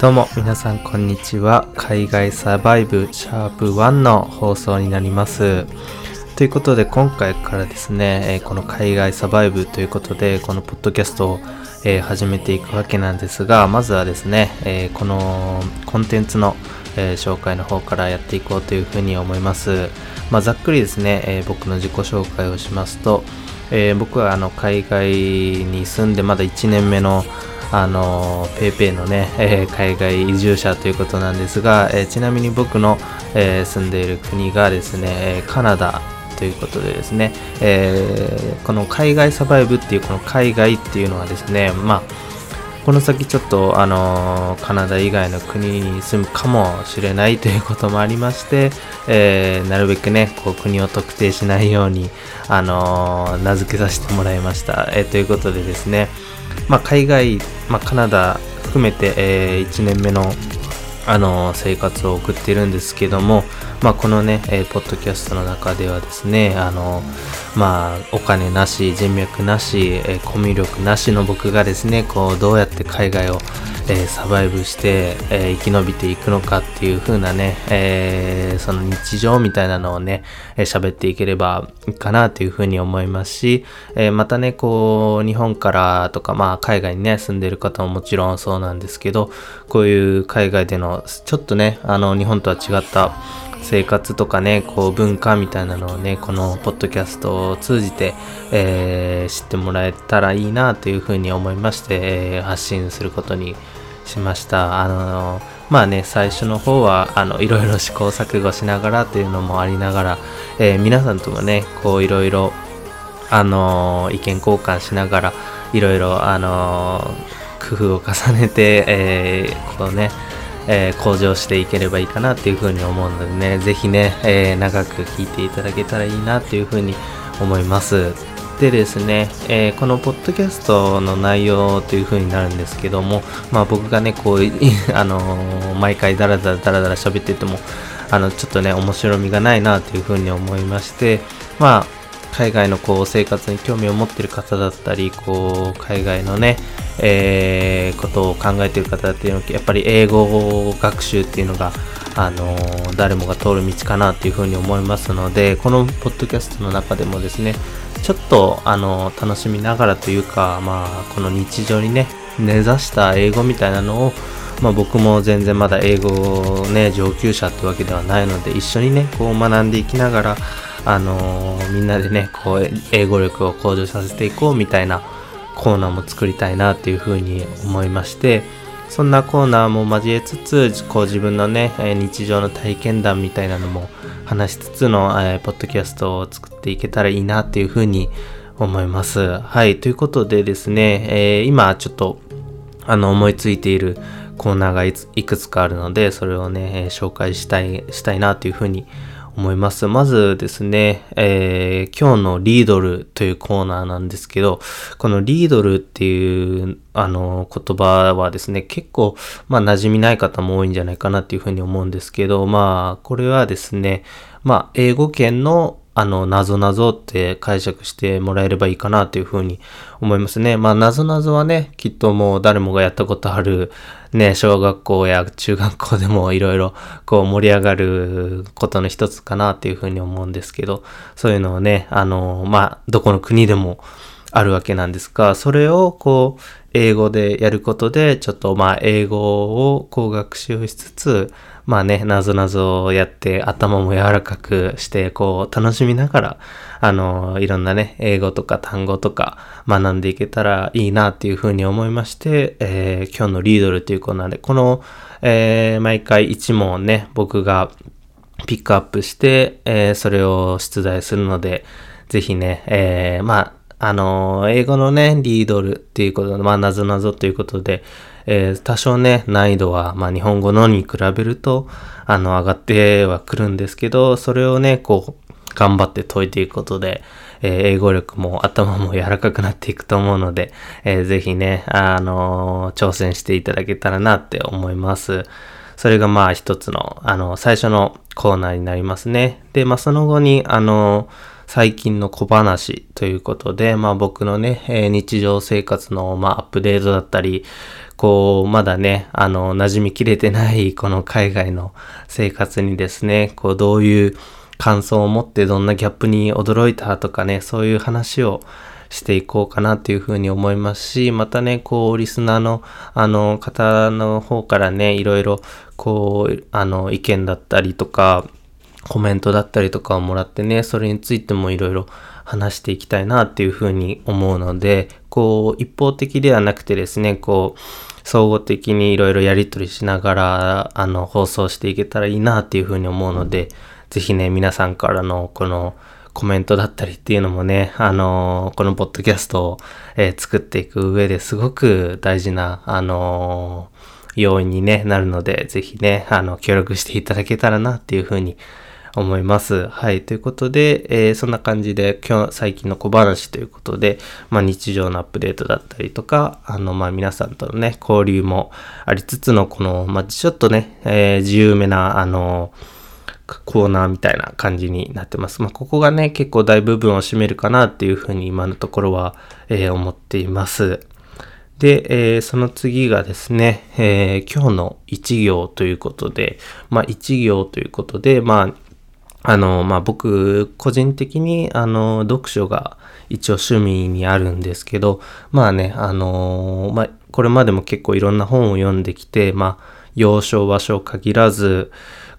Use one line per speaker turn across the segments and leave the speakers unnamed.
どうも皆さんこんにちは。海外サバイブシャープ1の放送になります。ということで今回からですね、この海外サバイブということでこのポッドキャストを、始めていくわけなんですがまずはですね、このコンテンツの、紹介の方からやっていこうというふうに思います。まあざっくりですね、僕の自己紹介をしますと、僕はあの海外に住んでまだ1年目のあのペイペイのね、えー海外移住者ということなんですが、えーちなみに僕の、えー住んでいる国がですね、カナダということでですね、えこの海外サバイブっていうこの海外っていうのはですね、まあこの先ちょっとあのカナダ以外の国に住むかもしれないということもありまして、えなるべくねこう国を特定しないようにあの名付けさせてもらいました、えということでですねまあ、海外、まあ、カナダ含めて、え1年目のあの生活を送っているんですけども、まあ、このね、えーポッドキャストの中ではですねあの、まあ、お金なし人脈なし、えーコミュ力なしの僕がですねこうどうやって海外を、えーサバイブして、え生き延びていくのかっていう風なね、えその日常みたいなのをねえー喋、っていければいいかなという風に思いますし、えまたねこう日本からとかまあ海外にね住んでる方ももちろんそうなんですけどこういう海外でのちょっとねあの日本とは違った生活とかねこう文化みたいなのをねこのポッドキャストを通じて、えー知ってもらえたらいいなというふうに思いまして、えー発信することにしました。あのまあね最初の方はあのいろいろ試行錯誤しながらというのもありながら、えー皆さんともねこういろいろあの意見交換しながらいろいろあの工夫を重ねて、えーこうね、えー向上していければいいかなっていうふうに思うのでねぜひね、えー長く聞いていただけたらいいなっていうふうに思います。でですね、えーこのポッドキャストの内容というふうになるんですけども、まあ、僕がねこう あのー毎回ダラダラダラダラ喋っててもあのちょっとね面白みがないなというふうに思いましてまあ海外のこう生活に興味を持っている方だったりこう海外のね、えーことを考えている方っていうのはやっぱり英語学習っていうのがあのー誰もが通る道かなっていうふうに思いますのでこのポッドキャストの中でもですねちょっとあの楽しみながらというかまあこの日常にね根ざした英語みたいなのをまあ、僕も全然まだ英語ね上級者ってわけではないので一緒にねこう学んでいきながらあのーみんなでねこう英語力を向上させていこうみたいなコーナーも作りたいなっていうふうに思いましてそんなコーナーも交えつつこう自分のね日常の体験談みたいなのも話しつつの、えーポッドキャストを作っていけたらいいなっていうふうに思います。はいということでですね、えー今ちょっとあの思いついているコーナーがいくつかあるのでそれをね、紹介したいしたいなというふうに思います思いまずですね、えー今日のリードルというコーナーなんですけどこのリードルっていうあの言葉はですね結構まあ馴染みない方も多いんじゃないかなっていうふうに思うんですけどまあこれはですねまあ英語圏のあの、なぞなぞって解釈してもらえればいいかなというふうに思いますね。まあ、なぞなぞはね、きっともう誰もがやったことある、ね、小学校や中学校でもいろいろこう盛り上がることの一つかなっていうふうに思うんですけど、そういうのをね、あの、まあ、どこの国でもあるわけなんですが、それをこう、英語でやることで、ちょっとまあ、英語をこう学習しつつ、まあね、なぞなぞをやって頭も柔らかくして、こう楽しみながら、あの、いろんなね、英語とか単語とか学んでいけたらいいなっていうふうに思いまして、えー今日のリードルっていうコーナーで、この、えー毎回1問ね、僕がピックアップして、えーそれを出題するので、ぜひね、えーまあ、あの英語のね、リードルっていうことで、まあ、なぞなぞということで、えー多少ね、難易度は、まあ、日本語のに比べると、あの、上がってはくるんですけど、それをね、こう、頑張って解いていくことで、えー英語力も頭も柔らかくなっていくと思うので、えーぜひね、あのー挑戦していただけたらなって思います。それがまあ一つの、あの、最初のコーナーになりますね。で、まあその後に、あの、最近の小話ということで、まあ僕のね、えー日常生活の、まあ、アップデートだったり、こう、まだね、あの、馴染みきれてないこの海外の生活にですね、こう、どういう感想を持ってどんなギャップに驚いたとかね、そういう話をしていこうかなっていうふうに思いますし、またね、こう、リスナーの、あの、方の方からね、いろいろ、こう、あの、意見だったりとか、コメントだったりとかをもらってね、それについてもいろいろ話していきたいなっていうふうに思うので、こう、一方的ではなくてですね、こう、総合的にいろいろやりとりしながら、あの、放送していけたらいいなっていうふうに思うので、ぜひね、皆さんからのこのコメントだったりっていうのもね、あのー、このポッドキャストを、えー、作っていく上ですごく大事な、あのー、要因に、ね、なるので、ぜひね、あの、協力していただけたらなっていうふうに思います。はい。ということで、えー、そんな感じで、今日、最近の小話ということで、まあ、日常のアップデートだったりとか、あの、まあ、皆さんとのね、交流もありつつの、この、まあ、ちょっとね、えー、自由めな、あのコーナーみたいな感じになってます。まあ、ここがね、結構大部分を占めるかなっていうふうに今のところは、えー、思っています。で、えー、その次がですね、えー、今日の一行ということで、まあ、一行ということで、まあ、あの、まあ、僕、個人的に、あの、読書が一応趣味にあるんですけど、まあね、あのまあ、これまでも結構いろんな本を読んできて、まあ、要所場所限らず、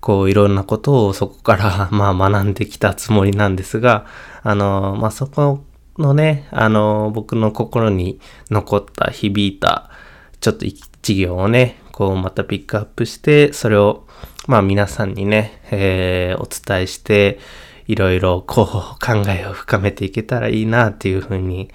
こういろんなことをそこから まあ学んできたつもりなんですが、あの、まあそこのね、あの、僕の心に残った響いたちょっと一行をね、こうまたピックアップして、それをまあ皆さんにね、えー、お伝えして、いろいろこう考えを深めていけたらいいなっていうふうに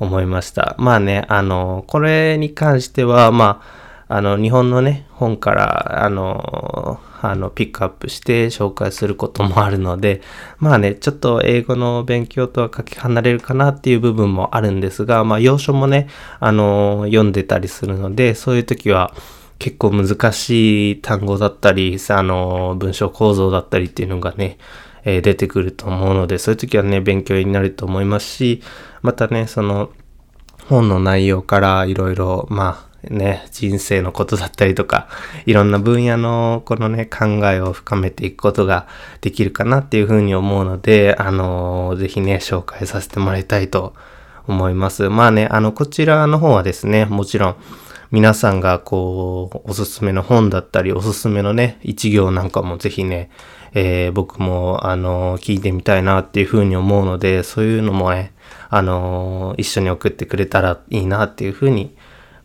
思いました。まあね、あの、これに関しては、まあ、あの、日本のね、本から、あの、あの、ピックアップして紹介することもあるので、まあね、ちょっと英語の勉強とはかけ離れるかなっていう部分もあるんですが、まあ、要所もね、あの、読んでたりするので、そういう時は、結構難しい単語だったり、あの、文章構造だったりっていうのがね、えー、出てくると思うので、そういう時はね、勉強になると思いますし、またね、その、本の内容からいろいろ、まあ、ね、人生のことだったりとか、いろんな分野のこのね、考えを深めていくことができるかなっていうふうに思うので、あのー、ぜひね、紹介させてもらいたいと思います。まあね、あの、こちらの方はですね、もちろん、皆さんがこう、おすすめの本だったり、おすすめのね、一行なんかもぜひね、えー、僕も、あのー、聞いてみたいなっていうふうに思うので、そういうのもね、あの一緒に送ってくれたらいいなっていうふうに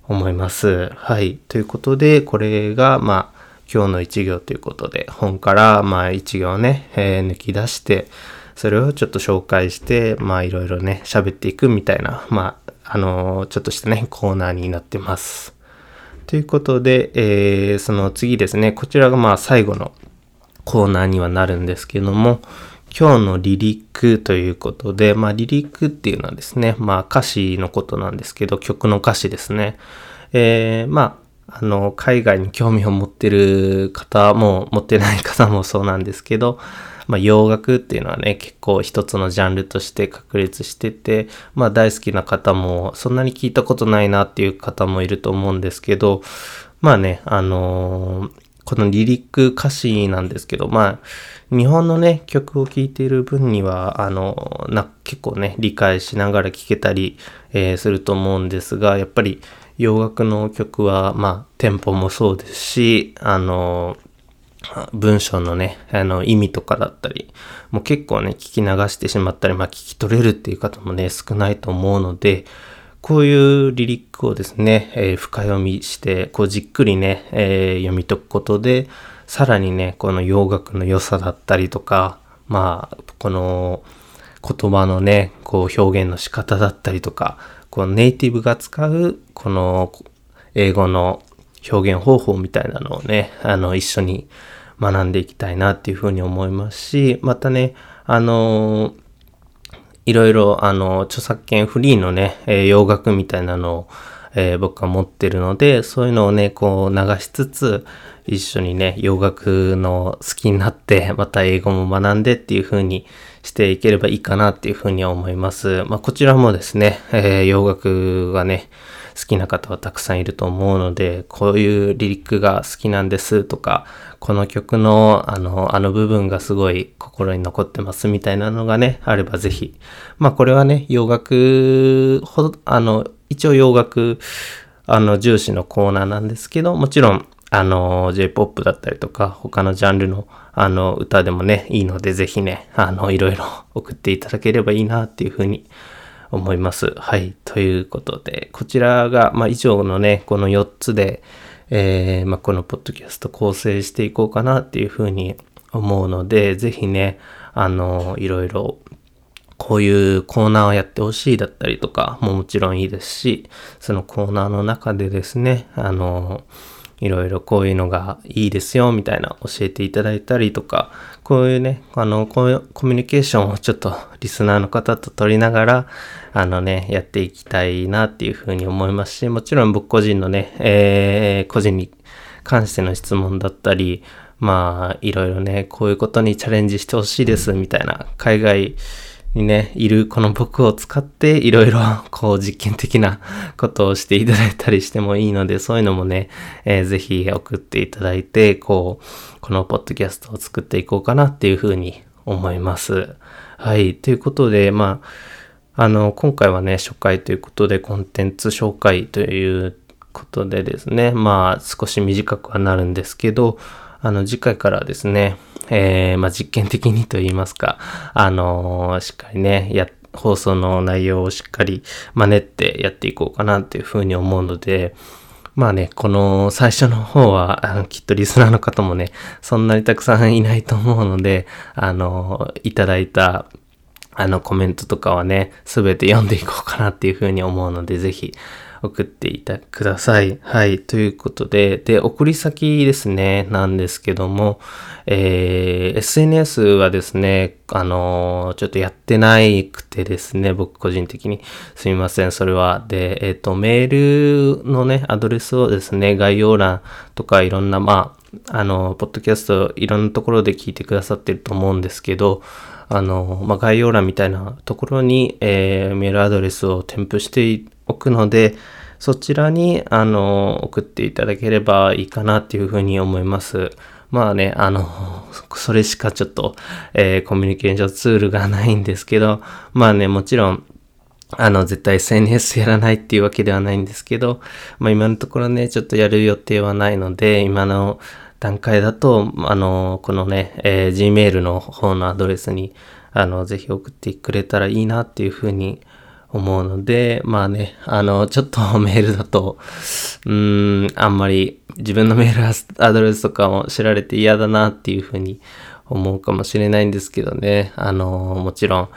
思います。はい。ということで、これが、まあ、今日の一行ということで、本から、まあ、一行ね、えー、抜き出して、それをちょっと紹介して、まあ、いろいろね、喋っていくみたいな、まあ、あの、ちょっとしたね、コーナーになってます。ということで、えー、その次ですね、こちらがまあ、最後のコーナーにはなるんですけども、今日のリリックということで、まあリリックっていうのはですね、まあ歌詞のことなんですけど、曲の歌詞ですね。えー、まあ、あの、海外に興味を持ってる方も、持ってない方もそうなんですけど、まあ洋楽っていうのはね、結構一つのジャンルとして確立してて、まあ大好きな方も、そんなに聞いたことないなっていう方もいると思うんですけど、まあね、あのーこのリリック歌詞なんですけど、まあ、日本のね、曲を聴いている分には、あの、な、結構ね、理解しながら聴けたり、えー、すると思うんですが、やっぱり洋楽の曲は、まあ、テンポもそうですし、あの、文章のね、あの、意味とかだったり、もう結構ね、聞き流してしまったり、まあ、聞き取れるっていう方もね、少ないと思うので、こういうリリックをですね、えー、深読みして、こうじっくりね、えー、読み解くことで、さらにね、この洋楽の良さだったりとか、まあ、この言葉のね、こう表現の仕方だったりとか、このネイティブが使う、この英語の表現方法みたいなのをね、あの、一緒に学んでいきたいなっていうふうに思いますし、またね、あのーいろいろ、あの、著作権フリーのね、えー、洋楽みたいなのを、えー、僕は持ってるので、そういうのをね、こう流しつつ、一緒にね、洋楽の好きになって、また英語も学んでっていう風にしていければいいかなっていう風には思います。まあ、こちらもですね、えー、洋楽がね、好きな方はたくさんいると思うので、こういうリリックが好きなんですとか、この曲のあの、あの部分がすごい心に残ってますみたいなのがね、あればぜひ。まあこれはね、洋楽ほど、あの、一応洋楽、あの、重視のコーナーなんですけど、もちろん、あの、J-POP だったりとか、他のジャンルの、あの、歌でもね、いいので、ぜひね、あの、いろいろ 送っていただければいいなっていうふうに思います。はい。ということで、こちらが、まあ、以上のね、この4つで、えー、まあ、このポッドキャスト構成していこうかなっていうふうに思うので、ぜひね、あの、いろいろこういうコーナーをやってほしいだったりとかももちろんいいですし、そのコーナーの中でですね、あの、いろいろこういうのがいいですよみたいな教えていただいたりとか、こういうね、あの、こういうコミュニケーションをちょっとリスナーの方と取りながら、あのね、やっていきたいなっていうふうに思いますし、もちろん僕個人のね、えー、個人に関しての質問だったり、まあ、いろいろね、こういうことにチャレンジしてほしいですみたいな、海外にね、いるこの僕を使っていろいろ こう実験的な ことをしていただいたりしてもいいので、そういうのもね、えー、ぜひ送っていただいて、こう、このポッドキャストを作っていこうかなっていうふうに思います。はい。ということで、まあ、あの、今回はね、初回ということでコンテンツ紹介ということでですね、まあ、少し短くはなるんですけど、あの、次回からですね、えー、まあ、実験的にと言いますか、あのー、しっかりね、や、放送の内容をしっかり真似ってやっていこうかなっていうふうに思うので、まあね、この最初の方は、あのきっとリスナーの方もね、そんなにたくさんいないと思うので、あの、いただいた、あのコメントとかはね、すべて読んでいこうかなっていうふうに思うので、ぜひ、送っていたください。はい。ということで、で、送り先ですね、なんですけども、えー、SNS はですね、あのー、ちょっとやってないくてですね、僕個人的にすみません、それは。で、えっ、ー、と、メールのね、アドレスをですね、概要欄とかいろんな、まあ、あの、ポッドキャストいろんなところで聞いてくださってると思うんですけど、あの、まあ、概要欄みたいなところに、えー、メールアドレスを添付しておくので、そちらに、あの、送っていただければいいかなっていうふうに思います。まあね、あの、それしかちょっと、えー、コミュニケーションツールがないんですけど、まあね、もちろん、あの、絶対 SNS やらないっていうわけではないんですけど、まあ今のところね、ちょっとやる予定はないので、今の段階だと、あの、このね、えー、Gmail の方のアドレスに、あの、ぜひ送ってくれたらいいなっていうふうに思うので、まあね、あの、ちょっと メールだと、うーん、あんまり自分のメールアドレスとかも知られて嫌だなっていうふうに思うかもしれないんですけどね、あの、もちろん、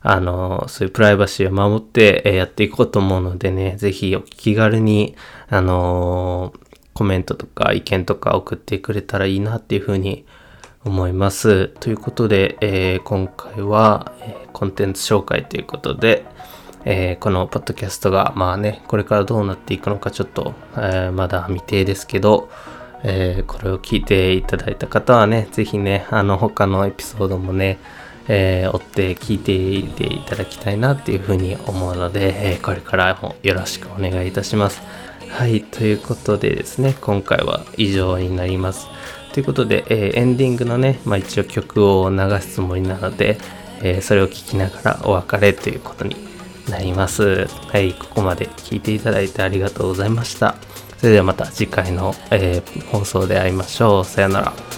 あの、そういうプライバシーを守ってやっていこうと思うのでね、ぜひお気軽に、あの、コメントとか意見とか送ってくれたらいいなっていうふうに思います。ということで、えー、今回は、えー、コンテンツ紹介ということで、えー、このポッドキャストが、まあね、これからどうなっていくのかちょっと、えー、まだ未定ですけど、えー、これを聞いていただいた方はね、ぜひね、あの、他のエピソードもね、え追って聞いていていただきたいなっていうふうに思うので、えこれからもよろしくお願いいたします。はい、ということでですね、今回は以上になります。ということで、えエンディングのね、まあ、一応曲を流すつもりなので、えそれを聞きながらお別れということになります。はい、ここまで聞いていただいてありがとうございました。それではまた次回の、えー、放送で会いましょう。さよなら。